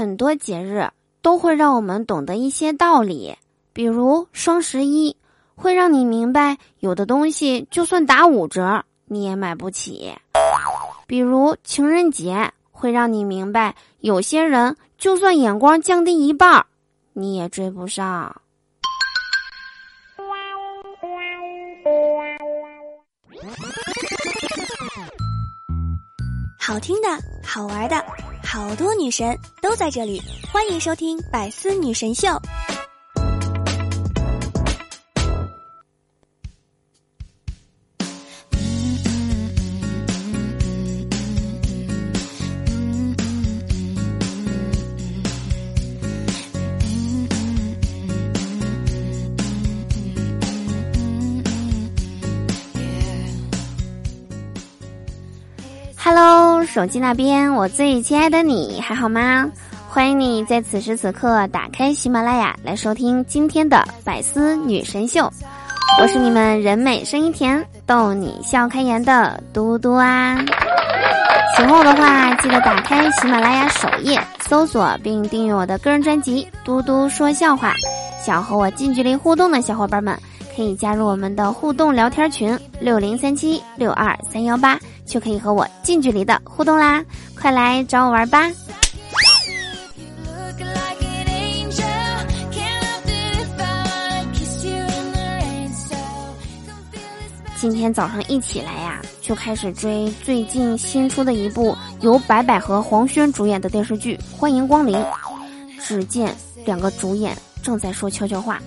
很多节日都会让我们懂得一些道理，比如双十一，会让你明白有的东西就算打五折你也买不起；比如情人节，会让你明白有些人就算眼光降低一半你也追不上。好听的，好玩的，好多女神都在这里，欢迎收听《百思女神秀》。手机那边，我最亲爱的你还好吗？欢迎你在此时此刻打开喜马拉雅来收听今天的百思女神秀，我是你们人美声音甜、逗你笑开颜的嘟嘟啊！喜欢我的话，记得打开喜马拉雅首页搜索并订阅我的个人专辑《嘟嘟说笑话》，想和我近距离互动的小伙伴们可以加入我们的互动聊天群六零三七六二三幺八。就可以和我近距离的互动啦！快来找我玩吧！今天早上一起来呀，就开始追最近新出的一部由白百合、黄轩主演的电视剧《欢迎光临》。只见两个主演正在说悄悄话，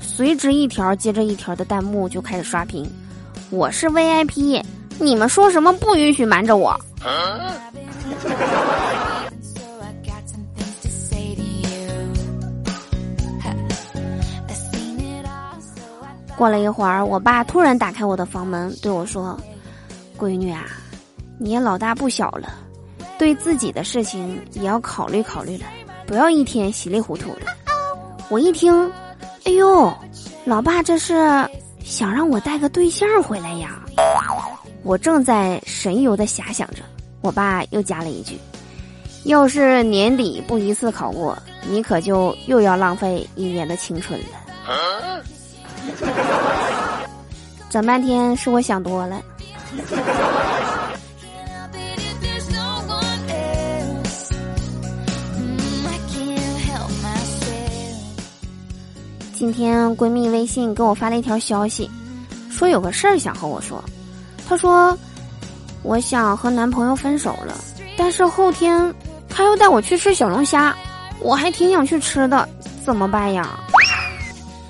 随之一条接着一条的弹幕就开始刷屏。我是 VIP。你们说什么不允许瞒着我？过了一会儿，我爸突然打开我的房门，对我说：“闺女啊，你也老大不小了，对自己的事情也要考虑考虑了，不要一天稀里糊涂的。”我一听，哎呦，老爸这是想让我带个对象回来呀？我正在神游的遐想着，我爸又加了一句：“要是年底不一次考过，你可就又要浪费一年的青春了。”整半天是我想多了。今天闺蜜微信给我发了一条消息，说有个事儿想和我说。她说：“我想和男朋友分手了，但是后天他又带我去吃小龙虾，我还挺想去吃的，怎么办呀？”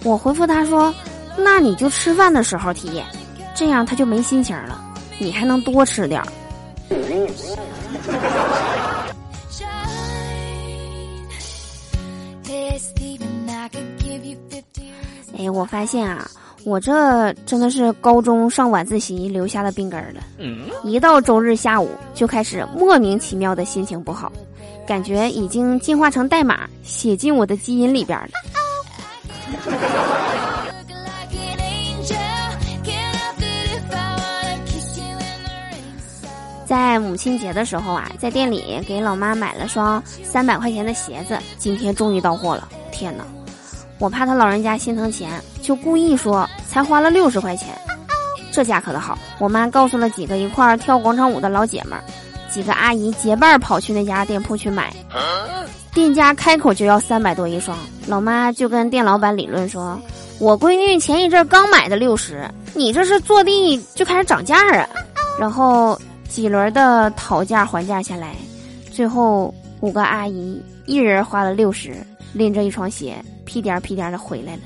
我回复他说：“那你就吃饭的时候提，这样他就没心情了，你还能多吃点儿。”哎，我发现啊。我这真的是高中上晚自习留下的病根了，一到周日下午就开始莫名其妙的心情不好，感觉已经进化成代码写进我的基因里边了。在母亲节的时候啊，在店里给老妈买了双三百块钱的鞋子，今天终于到货了，天哪！我怕他老人家心疼钱，就故意说才花了六十块钱。这下可倒好，我妈告诉了几个一块儿跳广场舞的老姐们儿，几个阿姨结伴跑去那家店铺去买。店家开口就要三百多一双，老妈就跟店老板理论说：“我闺女前一阵刚买的六十，你这是坐地就开始涨价啊！”然后几轮的讨价还价下来，最后五个阿姨一人花了六十，拎着一双鞋。屁颠屁颠的回来了。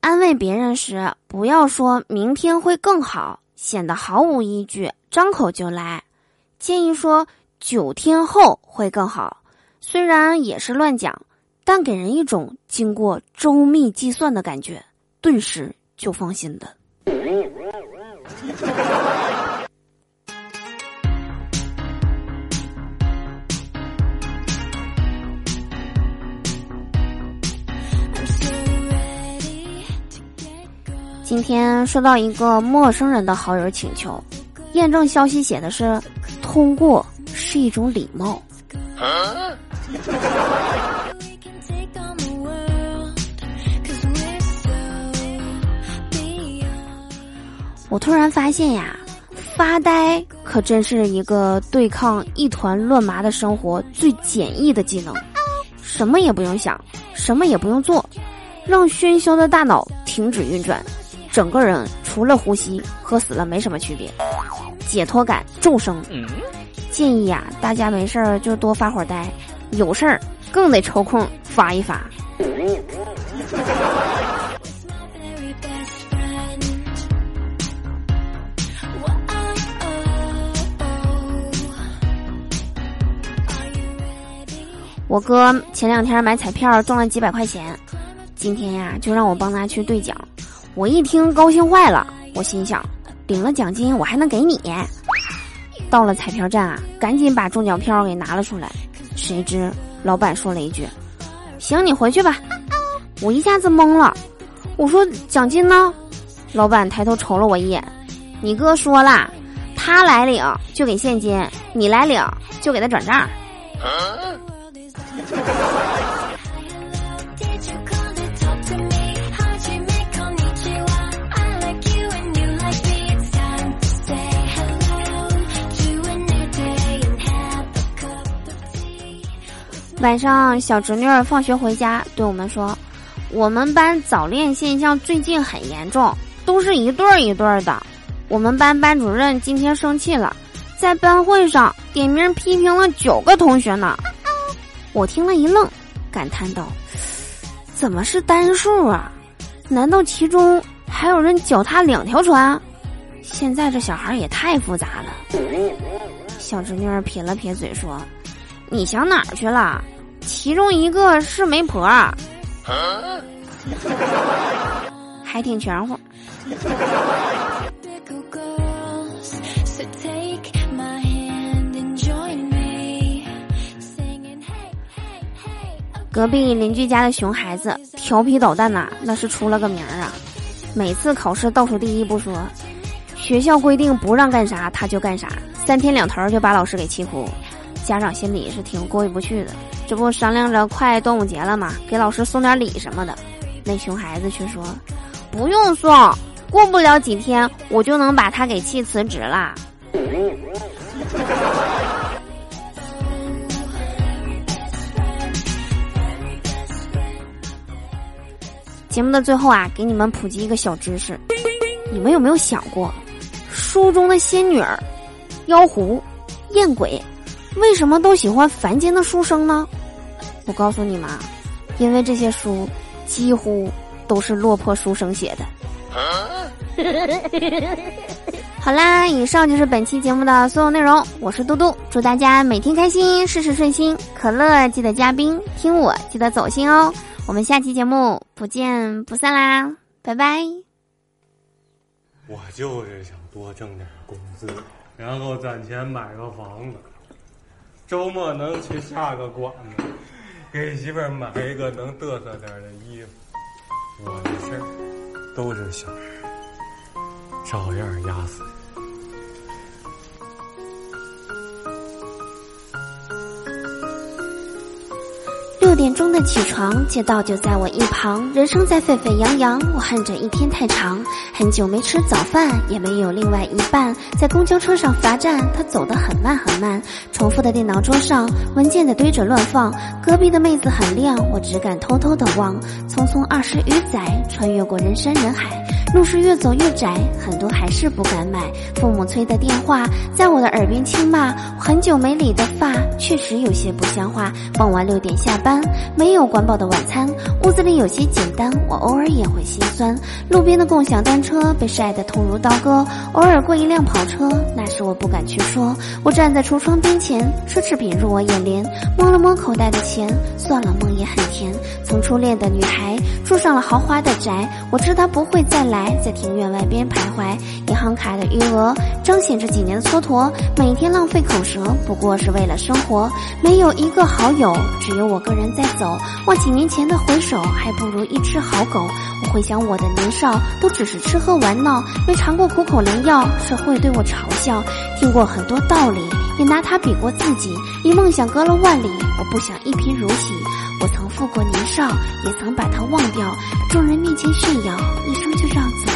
安慰别人时，不要说明天会更好，显得毫无依据，张口就来。建议说九天后会更好，虽然也是乱讲，但给人一种经过周密计算的感觉，顿时就放心的。今天收到一个陌生人的好友请求，验证消息写的是“通过是一种礼貌”。我突然发现呀，发呆可真是一个对抗一团乱麻的生活最简易的技能。什么也不用想，什么也不用做，让喧嚣的大脑停止运转，整个人除了呼吸和死了没什么区别，解脱感骤升。建议呀，大家没事儿就多发会儿呆，有事儿更得抽空发一发。我哥前两天买彩票中了几百块钱，今天呀就让我帮他去兑奖。我一听高兴坏了，我心想，领了奖金我还能给你。到了彩票站啊，赶紧把中奖票给拿了出来。谁知老板说了一句：“行，你回去吧。”我一下子懵了，我说：“奖金呢？”老板抬头瞅了我一眼：“你哥说了，他来领就给现金，你来领就给他转账。”晚上，小侄女儿放学回家对我们说：“我们班早恋现象最近很严重，都是一对儿一对儿的。我们班班主任今天生气了，在班会上点名批评了九个同学呢。”我听了一愣，感叹道：“怎么是单数啊？难道其中还有人脚踏两条船？现在这小孩也太复杂了。”小侄女儿撇了撇嘴说：“你想哪儿去了？其中一个是媒婆，还挺全乎。”隔壁邻居家的熊孩子调皮捣蛋呐，那是出了个名儿啊！每次考试倒数第一不说，学校规定不让干啥他就干啥，三天两头就把老师给气哭，家长心里是挺过意不去的。这不商量着快端午节了嘛，给老师送点礼什么的。那熊孩子却说：“不用送，过不了几天我就能把他给气辞职啦。”节目的最后啊，给你们普及一个小知识：你们有没有想过，书中的仙女儿、妖狐、艳鬼，为什么都喜欢凡间的书生呢？我告诉你们，因为这些书几乎都是落魄书生写的。好啦，以上就是本期节目的所有内容。我是嘟嘟，祝大家每天开心，事事顺心。可乐记得加冰，听我记得走心哦。我们下期节目不见不散啦，拜拜。我就是想多挣点工资，然后攒钱买个房子，周末能去下个馆子，给媳妇儿买一个能嘚瑟点的衣服。我的事儿都是小事，照样压死人。六点钟的起床，街道就在我一旁，人生在沸沸扬扬。我恨着一天太长，很久没吃早饭，也没有另外一半。在公交车上罚站，他走得很慢很慢。重复的电脑桌上，文件的堆着乱放。隔壁的妹子很亮，我只敢偷偷的望。匆匆二十余载，穿越过人山人海，路是越走越窄，很多还是不敢买。父母催的电话，在我的耳边轻骂。很久没理的发，确实有些不像话。傍晚六点下班。没有管饱的晚餐，屋子里有些简单，我偶尔也会心酸。路边的共享单车被晒得痛如刀割，偶尔过一辆跑车，那时我不敢去说。我站在橱窗边前，奢侈品入我眼帘，摸了摸口袋的钱，算了，梦也很甜。曾初恋的女孩住上了豪华的宅，我知她不会再来。来，在庭院外边徘徊。银行卡的余额彰显着几年的蹉跎，每天浪费口舌，不过是为了生活。没有一个好友，只有我个人在走。望几年前的回首，还不如一只好狗。我回想我的年少，都只是吃喝玩闹，没尝过苦口良药。社会对我嘲笑，听过很多道理，也拿它比过自己。离梦想隔了万里，我不想一贫如洗。我曾负过年少，也曾把他忘掉。众人面前炫耀，一生就让自己。